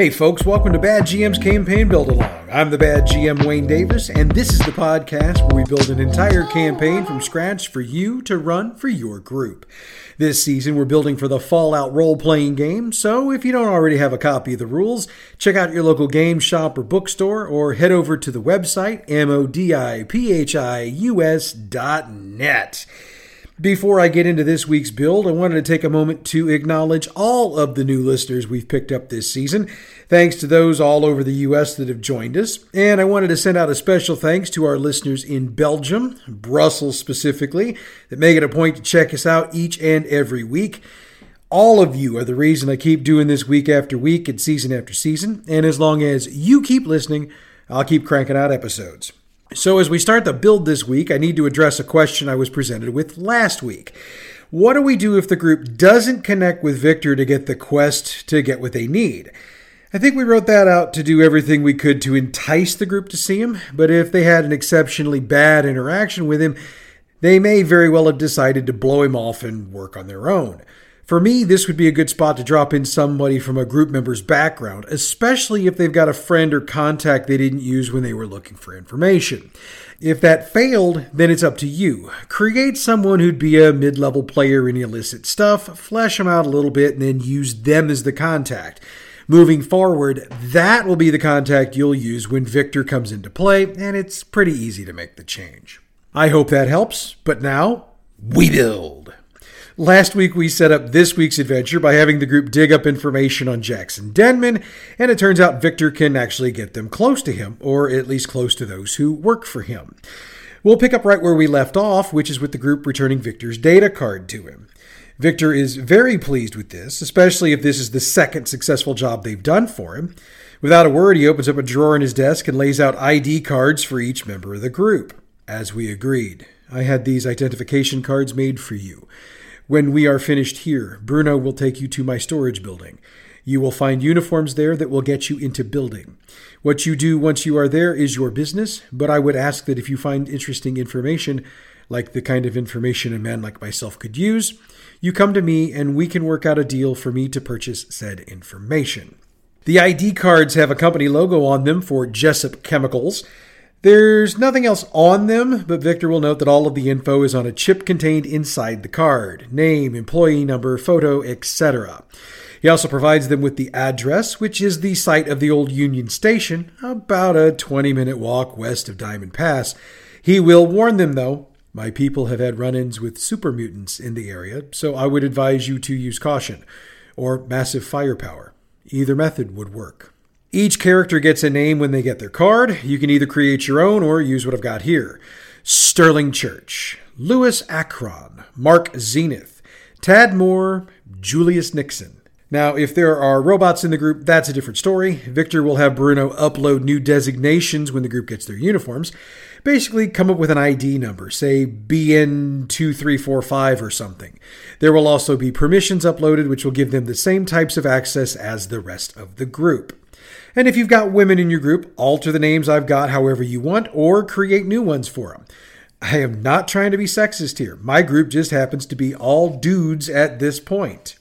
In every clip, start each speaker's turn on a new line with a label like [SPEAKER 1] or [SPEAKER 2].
[SPEAKER 1] Hey folks, welcome to Bad GM's Campaign Build Along. I'm the Bad GM Wayne Davis, and this is the podcast where we build an entire campaign from scratch for you to run for your group. This season, we're building for the Fallout role playing game, so if you don't already have a copy of the rules, check out your local game shop or bookstore, or head over to the website modiphius.net. Before I get into this week's build, I wanted to take a moment to acknowledge all of the new listeners we've picked up this season. Thanks to those all over the U.S. that have joined us. And I wanted to send out a special thanks to our listeners in Belgium, Brussels specifically, that make it a point to check us out each and every week. All of you are the reason I keep doing this week after week and season after season. And as long as you keep listening, I'll keep cranking out episodes. So, as we start the build this week, I need to address a question I was presented with last week. What do we do if the group doesn't connect with Viktor to get the quest to get what they need? I think we wrote that out to do everything we could to entice the group to see him, but if they had an exceptionally bad interaction with him, they may very well have decided to blow him off and work on their own. For me, this would be a good spot to drop in somebody from a group member's background, especially if they've got a friend or contact they didn't use when they were looking for information. If that failed, then it's up to you. Create someone who'd be a mid level player in illicit stuff, flesh them out a little bit, and then use them as the contact. Moving forward, that will be the contact you'll use when Viktor comes into play, and it's pretty easy to make the change. I hope that helps, but now we build. Last week, we set up this week's adventure by having the group dig up information on Jackson Denman, and it turns out Viktor can actually get them close to him, or at least close to those who work for him. We'll pick up right where we left off, which is with the group returning Viktor's data card to him. Viktor is very pleased with this, especially if this is the second successful job they've done for him. Without a word, he opens up a drawer in his desk and lays out ID cards for each member of the group. As we agreed, I had these identification cards made for you. When we are finished here, Bruno will take you to my storage building. You will find uniforms there that will get you into building. What you do once you are there is your business, but I would ask that if you find interesting information, like the kind of information a man like myself could use, you come to me and we can work out a deal for me to purchase said information. The ID cards have a company logo on them for Jessup Chemicals. There's nothing else on them, but Viktor will note that all of the info is on a chip contained inside the card name, employee number, photo, etc. He also provides them with the address, which is the site of the old Union Station, about a 20 minute walk west of Diamond Pass. He will warn them, though, my people have had run ins with super mutants in the area, so I would advise you to use caution or massive firepower. Either method would work. Each character gets a name when they get their card. You can either create your own or use what I've got here Sterling Church, Lewis Akron, Mark Zenith, Tad Moore, Julius Nixon. Now, if there are robots in the group, that's a different story. Victor will have Bruno upload new designations when the group gets their uniforms. Basically, come up with an ID number, say BN2345 or something. There will also be permissions uploaded, which will give them the same types of access as the rest of the group. And if you've got women in your group, alter the names I've got however you want or create new ones for them. I am not trying to be sexist here. My group just happens to be all dudes at this point.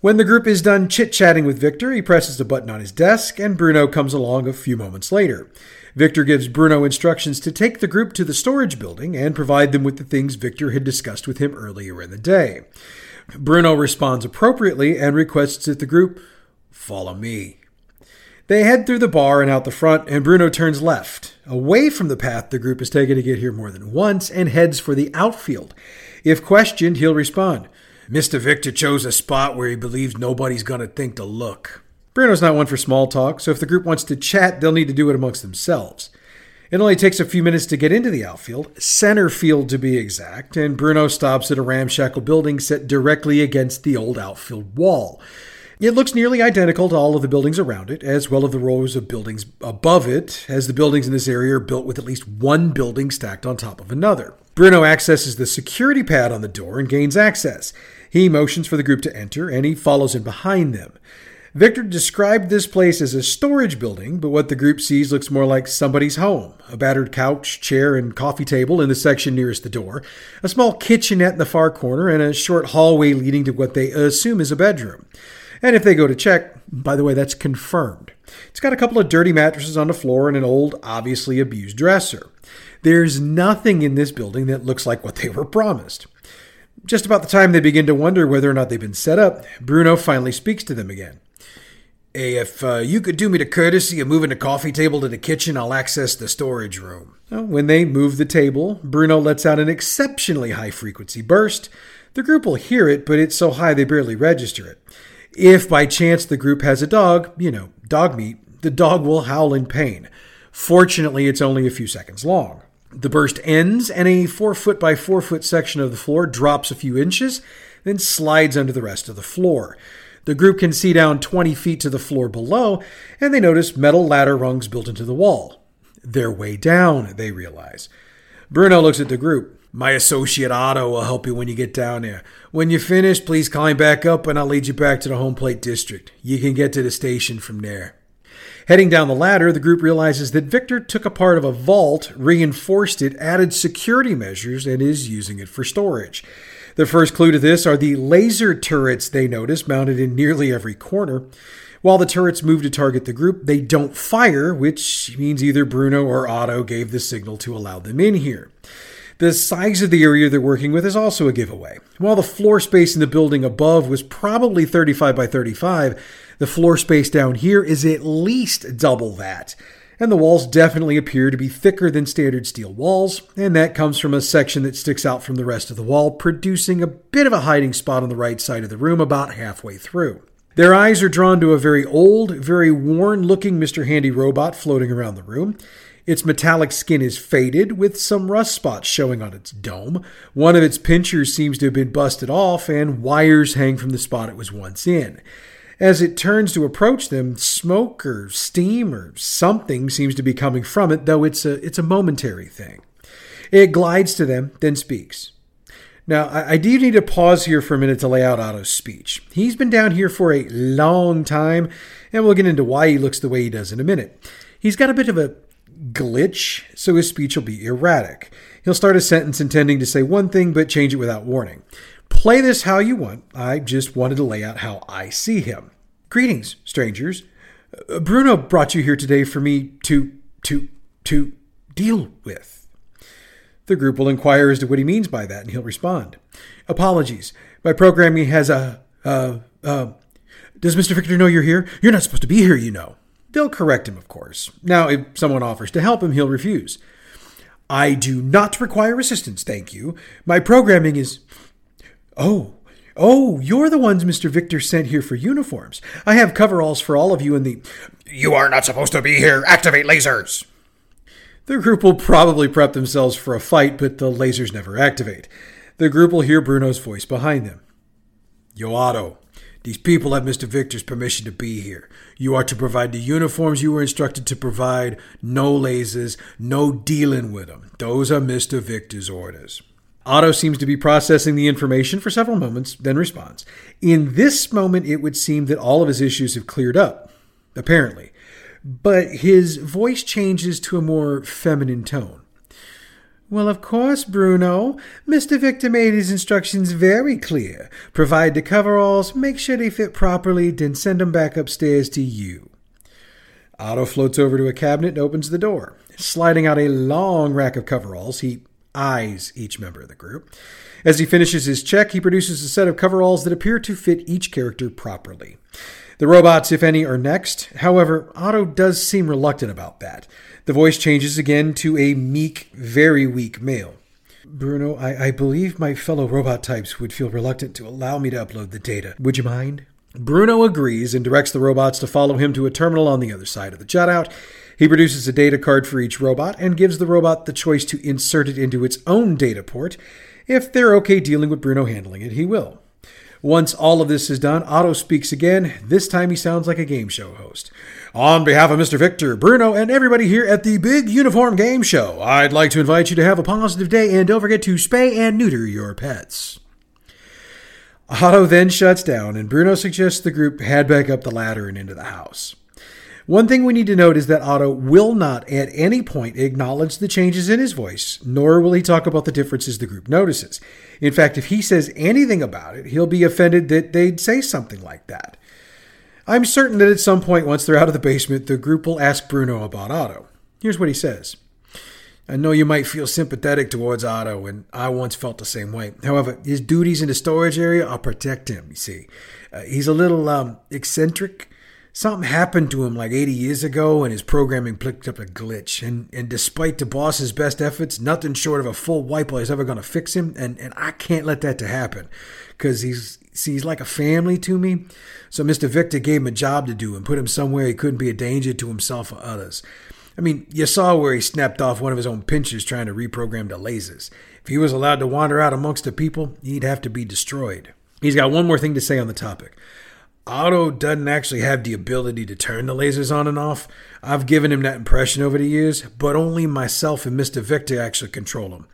[SPEAKER 1] When the group is done chit chatting with Viktor, he presses a button on his desk, and Bruno comes along a few moments later. Viktor gives Bruno instructions to take the group to the storage building and provide them with the things Viktor had discussed with him earlier in the day. Bruno responds appropriately and requests that the group follow me. They head through the bar and out the front, and Bruno turns left, away from the path the group has taken to get here more than once, and heads for the outfield. If questioned, he'll respond Mr. Viktor chose a spot where he believes nobody's going to think to look. Bruno's not one for small talk, so if the group wants to chat, they'll need to do it amongst themselves. It only takes a few minutes to get into the outfield, center field to be exact, and Bruno stops at a ramshackle building set directly against the old outfield wall. It looks nearly identical to all of the buildings around it, as well as the rows of buildings above it, as the buildings in this area are built with at least one building stacked on top of another. Bruno accesses the security pad on the door and gains access. He motions for the group to enter, and he follows in behind them. Viktor described this place as a storage building, but what the group sees looks more like somebody's home. A battered couch, chair, and coffee table in the section nearest the door, a small kitchenette in the far corner, and a short hallway leading to what they assume is a bedroom. And if they go to check, by the way, that's confirmed. It's got a couple of dirty mattresses on the floor and an old, obviously abused dresser. There's nothing in this building that looks like what they were promised. Just about the time they begin to wonder whether or not they've been set up, Bruno finally speaks to them again. Hey, if uh, you could do me the courtesy of moving the coffee table to the kitchen, I'll access the storage room. When they move the table, Bruno lets out an exceptionally high frequency burst. The group will hear it, but it's so high they barely register it. If by chance the group has a dog, you know, Dogmeat, the dog will howl in pain. Fortunately, it's only a few seconds long. The burst ends, and a four foot by four foot section of the floor drops a few inches, then slides under the rest of the floor. The group can see down 20 feet to the floor below, and they notice metal ladder rungs built into the wall. They're way down, they realize. Bruno looks at the group. My associate Otto will help you when you get down there. When you finish, please climb back up and I'll lead you back to the home plate district. You can get to the station from there. Heading down the ladder, the group realizes that Viktor took a part of a vault, reinforced it, added security measures, and is using it for storage. The first clue to this are the laser turrets they notice mounted in nearly every corner. While the turrets move to target the group, they don't fire, which means either Bruno or Otto gave the signal to allow them in here. The size of the area they're working with is also a giveaway. While the floor space in the building above was probably 35 by 35, the floor space down here is at least double that and the walls definitely appear to be thicker than standard steel walls, and that comes from a section that sticks out from the rest of the wall, producing a bit of a hiding spot on the right side of the room about halfway through. Their eyes are drawn to a very old, very worn looking Mr. Handy robot floating around the room. Its metallic skin is faded, with some rust spots showing on its dome. One of its pinchers seems to have been busted off, and wires hang from the spot it was once in. As it turns to approach them, smoke or steam or something seems to be coming from it, though it's a, it's a momentary thing. It glides to them, then speaks. Now, I, I do need to pause here for a minute to lay out Otto's speech. He's been down here for a long time, and we'll get into why he looks the way he does in a minute. He's got a bit of a glitch, so his speech will be erratic. He'll start a sentence intending to say one thing but change it without warning. Play this how you want. I just wanted to lay out how I see him. Greetings, strangers. Uh, Bruno brought you here today for me to to to deal with. The group will inquire as to what he means by that, and he'll respond. Apologies. My programming has a uh uh does Mr. Viktor know you're here? You're not supposed to be here, you know. They'll correct him, of course. Now, if someone offers to help him, he'll refuse. I do not require assistance, thank you. My programming is Oh, oh, you're the ones Mr. Viktor sent here for uniforms. I have coveralls for all of you in the.
[SPEAKER 2] You are not supposed to be here. Activate lasers.
[SPEAKER 1] The group will probably prep themselves for a fight, but the lasers never activate. The group will hear Bruno's voice behind them. Yo, Otto, these people have Mr. Viktor's permission to be here. You are to provide the uniforms you were instructed to provide. No lasers, no dealing with them. Those are Mr. Viktor's orders. Otto seems to be processing the information for several moments, then responds. In this moment, it would seem that all of his issues have cleared up, apparently. But his voice changes to a more feminine tone. Well, of course, Bruno. Mr. Viktor made his instructions very clear. Provide the coveralls, make sure they fit properly, then send them back upstairs to you. Otto floats over to a cabinet and opens the door. Sliding out a long rack of coveralls, he eyes each member of the group. As he finishes his check, he produces a set of coveralls that appear to fit each character properly. The robots, if any, are next. However, Otto does seem reluctant about that. The voice changes again to a meek, very weak male. Bruno, I, I believe my fellow robot types would feel reluctant to allow me to upload the data. Would you mind? Bruno agrees and directs the robots to follow him to a terminal on the other side of the jutout. He produces a data card for each robot and gives the robot the choice to insert it into its own data port. If they're okay dealing with Bruno handling it, he will. Once all of this is done, Otto speaks again. This time he sounds like a game show host. On behalf of Mr. Viktor, Bruno, and everybody here at the Big Uniform Game Show, I'd like to invite you to have a positive day and don't forget to spay and neuter your pets. Otto then shuts down, and Bruno suggests the group head back up the ladder and into the house. One thing we need to note is that Otto will not at any point acknowledge the changes in his voice, nor will he talk about the differences the group notices. In fact, if he says anything about it, he'll be offended that they'd say something like that. I'm certain that at some point, once they're out of the basement, the group will ask Bruno about Otto. Here's what he says. I know you might feel sympathetic towards Otto, and I once felt the same way. However, his duties in the storage area are protect him, you see. Uh, he's a little um, eccentric. Something happened to him like 80 years ago, and his programming picked up a glitch. And, and despite the boss's best efforts, nothing short of a full wipeout is ever going to fix him, and, and I can't let that to happen. Because he's, see, he's like a family to me. So Mr. Viktor gave him a job to do and put him somewhere he couldn't be a danger to himself or others. I mean, you saw where he snapped off one of his own pinchers trying to reprogram the lasers. If he was allowed to wander out amongst the people, he'd have to be destroyed. He's got one more thing to say on the topic. Otto doesn't actually have the ability to turn the lasers on and off. I've given him that impression over the years, but only myself and Mr. Viktor actually control him.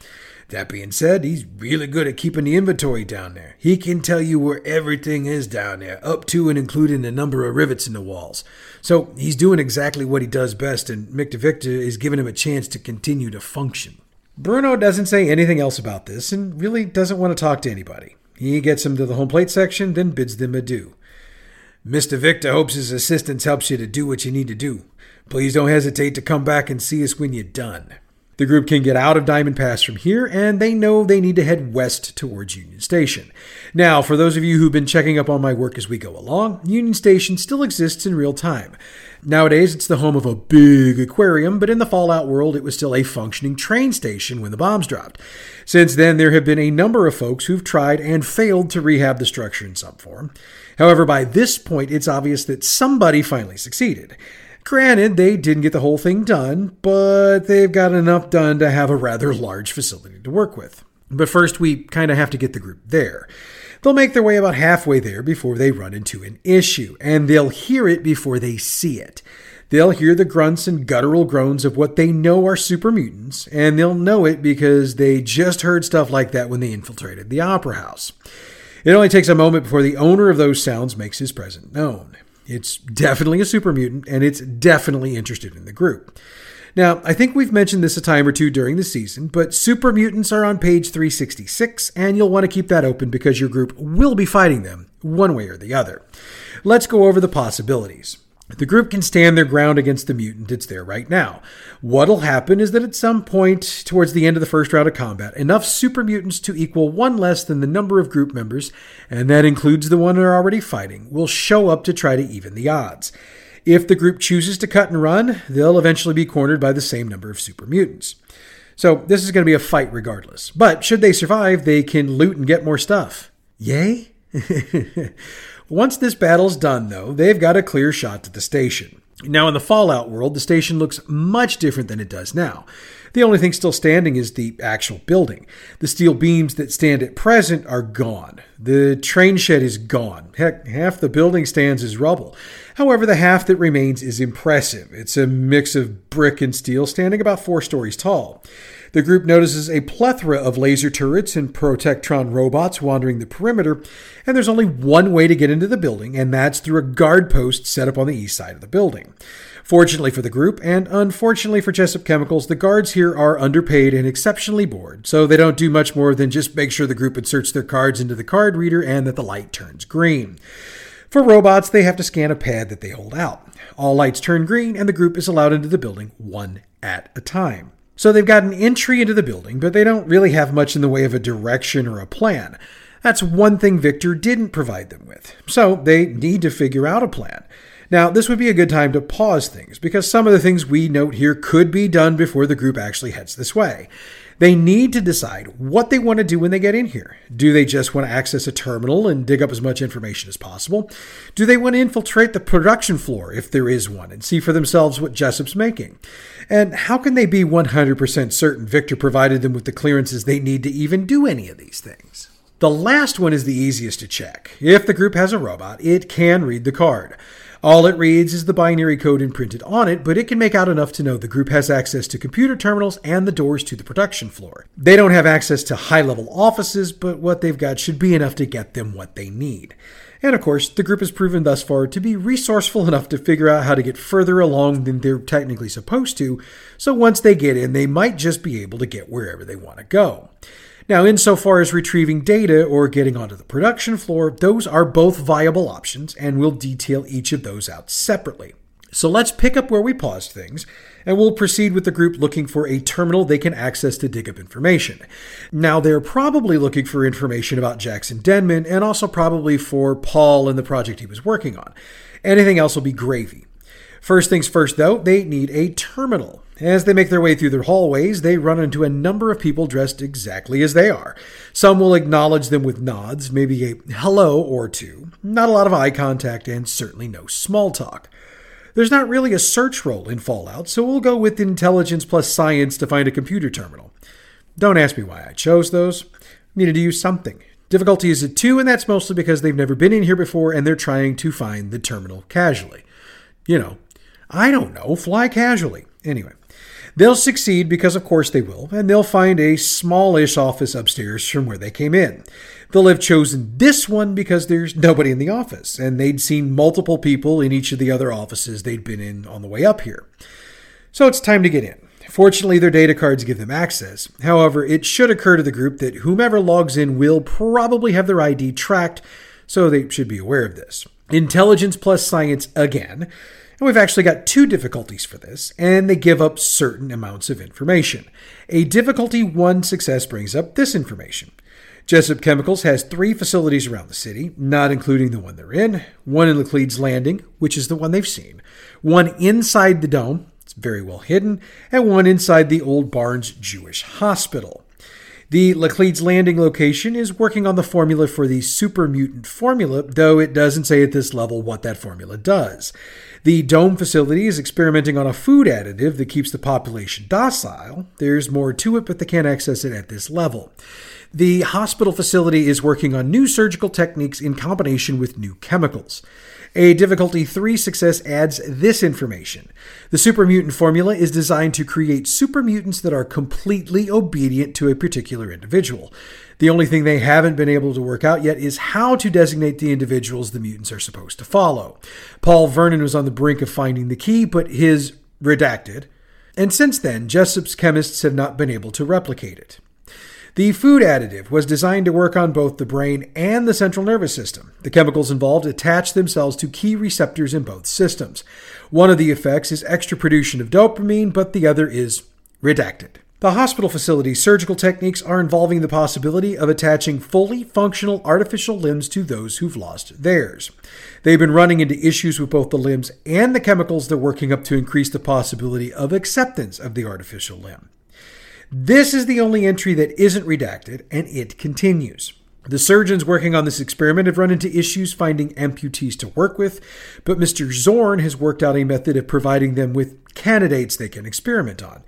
[SPEAKER 1] That being said, he's really good at keeping the inventory down there. He can tell you where everything is down there, up to and including the number of rivets in the walls. So he's doing exactly what he does best, and Mr. Viktor is giving him a chance to continue to function. Bruno doesn't say anything else about this and really doesn't want to talk to anybody. He gets him to the home plate section, then bids them adieu. Mr. Viktor hopes his assistance helps you to do what you need to do. Please don't hesitate to come back and see us when you're done. The group can get out of Diamond Pass from here, and they know they need to head west towards Union Station. Now, for those of you who've been checking up on my work as we go along, Union Station still exists in real time. Nowadays, it's the home of a big aquarium, but in the Fallout world, it was still a functioning train station when the bombs dropped. Since then, there have been a number of folks who've tried and failed to rehab the structure in some form. However, by this point, it's obvious that somebody finally succeeded. Granted, they didn't get the whole thing done, but they've got enough done to have a rather large facility to work with. But first, we kind of have to get the group there. They'll make their way about halfway there before they run into an issue, and they'll hear it before they see it. They'll hear the grunts and guttural groans of what they know are super mutants, and they'll know it because they just heard stuff like that when they infiltrated the Opera House. It only takes a moment before the owner of those sounds makes his presence known. It's definitely a super mutant, and it's definitely interested in the group. Now, I think we've mentioned this a time or two during the season, but super mutants are on page 366, and you'll want to keep that open because your group will be fighting them one way or the other. Let's go over the possibilities. The group can stand their ground against the mutant that's there right now. What'll happen is that at some point towards the end of the first round of combat, enough super mutants to equal one less than the number of group members, and that includes the one they're already fighting, will show up to try to even the odds. If the group chooses to cut and run, they'll eventually be cornered by the same number of super mutants. So this is going to be a fight regardless. But should they survive, they can loot and get more stuff. Yay? Once this battle's done, though, they've got a clear shot to the station. Now, in the Fallout world, the station looks much different than it does now. The only thing still standing is the actual building. The steel beams that stand at present are gone. The train shed is gone. Heck, half the building stands as rubble. However, the half that remains is impressive. It's a mix of brick and steel standing about four stories tall. The group notices a plethora of laser turrets and Protectron robots wandering the perimeter, and there's only one way to get into the building, and that's through a guard post set up on the east side of the building. Fortunately for the group, and unfortunately for Jessup Chemicals, the guards here are underpaid and exceptionally bored, so they don't do much more than just make sure the group inserts their cards into the card reader and that the light turns green. For robots, they have to scan a pad that they hold out. All lights turn green, and the group is allowed into the building one at a time. So they've got an entry into the building, but they don't really have much in the way of a direction or a plan. That's one thing Viktor didn't provide them with. So they need to figure out a plan. Now, this would be a good time to pause things because some of the things we note here could be done before the group actually heads this way. They need to decide what they want to do when they get in here. Do they just want to access a terminal and dig up as much information as possible? Do they want to infiltrate the production floor, if there is one, and see for themselves what Jessup's making? And how can they be 100% certain Viktor provided them with the clearances they need to even do any of these things? The last one is the easiest to check. If the group has a robot, it can read the card. All it reads is the binary code imprinted on it, but it can make out enough to know the group has access to computer terminals and the doors to the production floor. They don't have access to high level offices, but what they've got should be enough to get them what they need. And of course, the group has proven thus far to be resourceful enough to figure out how to get further along than they're technically supposed to, so once they get in, they might just be able to get wherever they want to go. Now, insofar as retrieving data or getting onto the production floor, those are both viable options, and we'll detail each of those out separately. So let's pick up where we paused things, and we'll proceed with the group looking for a terminal they can access to dig up information. Now, they're probably looking for information about Jackson Denman and also probably for Paul and the project he was working on. Anything else will be gravy. First things first, though, they need a terminal. As they make their way through their hallways, they run into a number of people dressed exactly as they are. Some will acknowledge them with nods, maybe a hello or two, not a lot of eye contact, and certainly no small talk. There's not really a search role in Fallout, so we'll go with intelligence plus science to find a computer terminal. Don't ask me why I chose those. Needed to use something. Difficulty is a 2, and that's mostly because they've never been in here before and they're trying to find the terminal casually. You know, I don't know, fly casually. Anyway, they'll succeed because, of course, they will, and they'll find a smallish office upstairs from where they came in. They'll have chosen this one because there's nobody in the office, and they'd seen multiple people in each of the other offices they'd been in on the way up here. So it's time to get in. Fortunately, their data cards give them access. However, it should occur to the group that whomever logs in will probably have their ID tracked, so they should be aware of this. Intelligence plus science again. And we've actually got two difficulties for this, and they give up certain amounts of information. A difficulty 1 success brings up this information. Jessup Chemicals has three facilities around the city, not including the one they're in, one in Laclede's Landing, which is the one they've seen, one inside the dome, it's very well hidden, and one inside the old Barnes Jewish Hospital. The Laclede's Landing location is working on the formula for the super mutant formula, though it doesn't say at this level what that formula does. The Dome facility is experimenting on a food additive that keeps the population docile. There's more to it, but they can't access it at this level. The hospital facility is working on new surgical techniques in combination with new chemicals. A difficulty 3 success adds this information. The super mutant formula is designed to create super mutants that are completely obedient to a particular individual. The only thing they haven't been able to work out yet is how to designate the individuals the mutants are supposed to follow. Paul Vernon was on the brink of finding the key, but his redacted. And since then, Jessup's chemists have not been able to replicate it. The food additive was designed to work on both the brain and the central nervous system. The chemicals involved attach themselves to key receptors in both systems. One of the effects is extra production of dopamine, but the other is redacted. The hospital facility's surgical techniques are involving the possibility of attaching fully functional artificial limbs to those who've lost theirs. They've been running into issues with both the limbs and the chemicals they're working up to increase the possibility of acceptance of the artificial limb. This is the only entry that isn't redacted, and it continues. The surgeons working on this experiment have run into issues finding amputees to work with, but Mr. Zorn has worked out a method of providing them with candidates they can experiment on.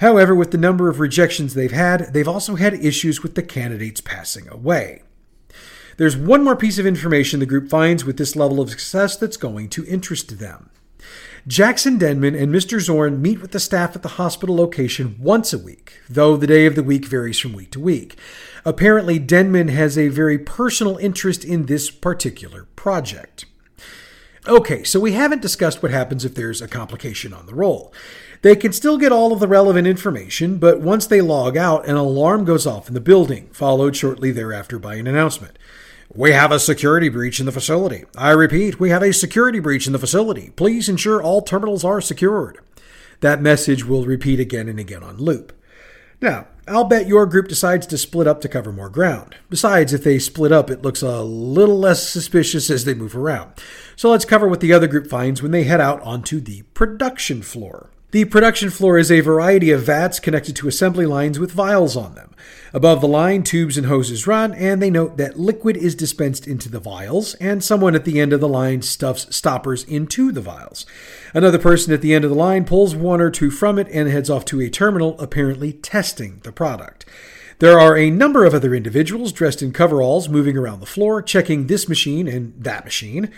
[SPEAKER 1] However, with the number of rejections they've had, they've also had issues with the candidates passing away. There's one more piece of information the group finds with this level of success that's going to interest them. Jackson Denman and Mr. Zorn meet with the staff at the hospital location once a week, though the day of the week varies from week to week. Apparently, Denman has a very personal interest in this particular project. Okay, so we haven't discussed what happens if there's a complication on the roll. They can still get all of the relevant information, but once they log out, an alarm goes off in the building, followed shortly thereafter by an announcement. We have a security breach in the facility. I repeat, we have a security breach in the facility. Please ensure all terminals are secured. That message will repeat again and again on loop. Now, I'll bet your group decides to split up to cover more ground. Besides, if they split up, it looks a little less suspicious as they move around. So let's cover what the other group finds when they head out onto the production floor. The production floor is a variety of vats connected to assembly lines with vials on them. Above the line, tubes and hoses run, and they note that liquid is dispensed into the vials, and someone at the end of the line stuffs stoppers into the vials. Another person at the end of the line pulls one or two from it and heads off to a terminal, apparently testing the product. There are a number of other individuals dressed in coveralls moving around the floor, checking this machine and that machine.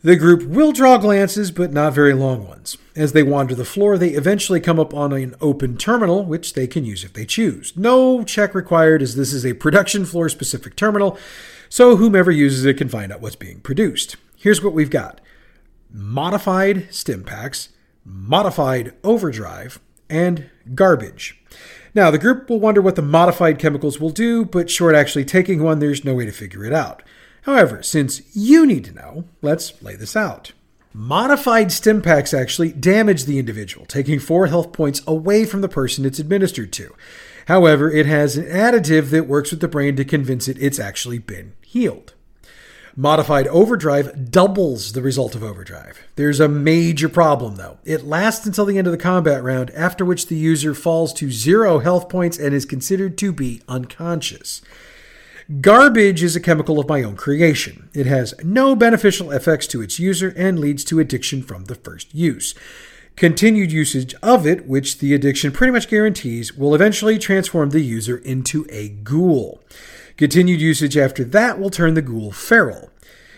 [SPEAKER 1] The group will draw glances, but not very long ones. As they wander the floor, they eventually come up on an open terminal, which they can use if they choose. No check required, as this is a production floor specific terminal, so whomever uses it can find out what's being produced. Here's what we've got modified stim packs, modified overdrive, and garbage. Now, the group will wonder what the modified chemicals will do, but short actually taking one, there's no way to figure it out. However, since you need to know, let's lay this out. Modified stim packs actually damage the individual, taking four health points away from the person it's administered to. However, it has an additive that works with the brain to convince it it's actually been healed. Modified overdrive doubles the result of overdrive. There's a major problem though. It lasts until the end of the combat round, after which the user falls to zero health points and is considered to be unconscious. Garbage is a chemical of my own creation. It has no beneficial effects to its user and leads to addiction from the first use. Continued usage of it, which the addiction pretty much guarantees, will eventually transform the user into a ghoul. Continued usage after that will turn the ghoul feral.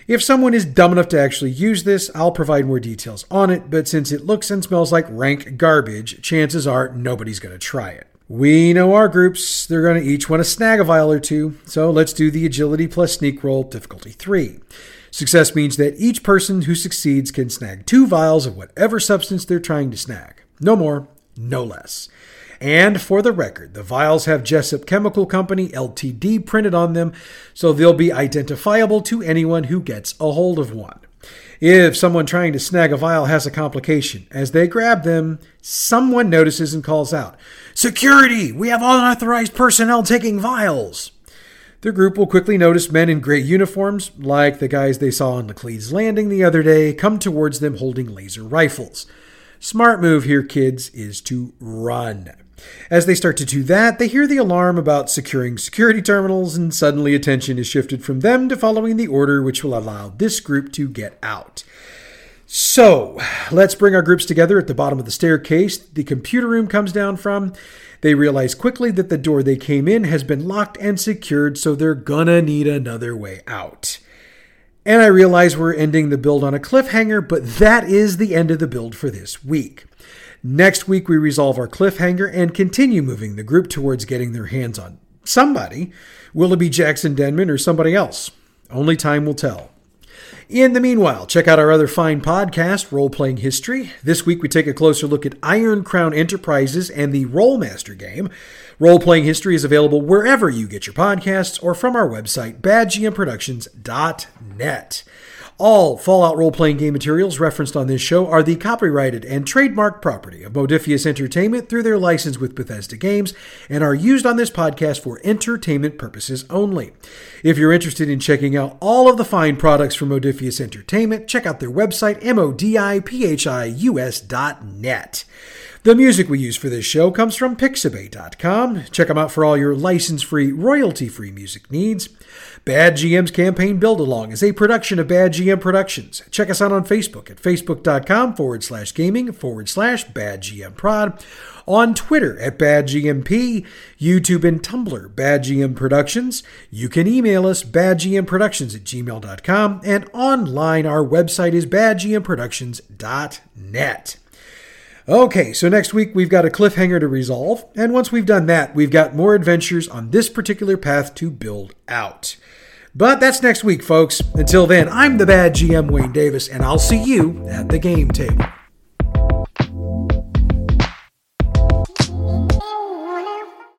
[SPEAKER 1] If someone is dumb enough to actually use this, I'll provide more details on it, but since it looks and smells like rank garbage, chances are nobody's going to try it. We know our groups, they're going to each want to snag a vial or two, so let's do the agility plus sneak roll difficulty 3. Success means that each person who succeeds can snag two vials of whatever substance they're trying to snag. No more, no less. And for the record, the vials have Jessup Chemical Company LTD printed on them, so they'll be identifiable to anyone who gets a hold of one. If someone trying to snag a vial has a complication, as they grab them, someone notices and calls out, Security! We have unauthorized personnel taking vials! The group will quickly notice men in gray uniforms, like the guys they saw on Laclede's Landing the other day, come towards them holding laser rifles. Smart move here, kids, is to run. As they start to do that, they hear the alarm about securing security terminals, and suddenly attention is shifted from them to following the order which will allow this group to get out. So, let's bring our groups together at the bottom of the staircase the computer room comes down from. They realize quickly that the door they came in has been locked and secured, so they're gonna need another way out. And I realize we're ending the build on a cliffhanger, but that is the end of the build for this week. Next week, we resolve our cliffhanger and continue moving the group towards getting their hands on somebody. Will it be Jackson Denman or somebody else? Only time will tell. In the meanwhile, check out our other fine podcast, Role Playing History. This week we take a closer look at Iron Crown Enterprises and the Rolemaster game. Role Playing History is available wherever you get your podcasts or from our website, badgmproductions.net. All Fallout role playing game materials referenced on this show are the copyrighted and trademark property of Modiphius Entertainment through their license with Bethesda Games and are used on this podcast for entertainment purposes only. If you're interested in checking out all of the fine products from Modiphius Entertainment, check out their website, modiphius.net. The music we use for this show comes from Pixabay.com. Check them out for all your license free, royalty free music needs. Bad GM's campaign build along is a production of Bad GM Productions. Check us out on Facebook at facebook.com forward slash gaming forward slash Bad GM Prod. On Twitter at Bad GMP, YouTube and Tumblr, Bad GM Productions. You can email us badgmproductions at gmail.com, and online our website is badgmproductions.net. Okay, so next week we've got a cliffhanger to resolve, and once we've done that, we've got more adventures on this particular path to build out. But that's next week, folks. Until then, I'm the bad GM Wayne Davis, and I'll see you at the game table.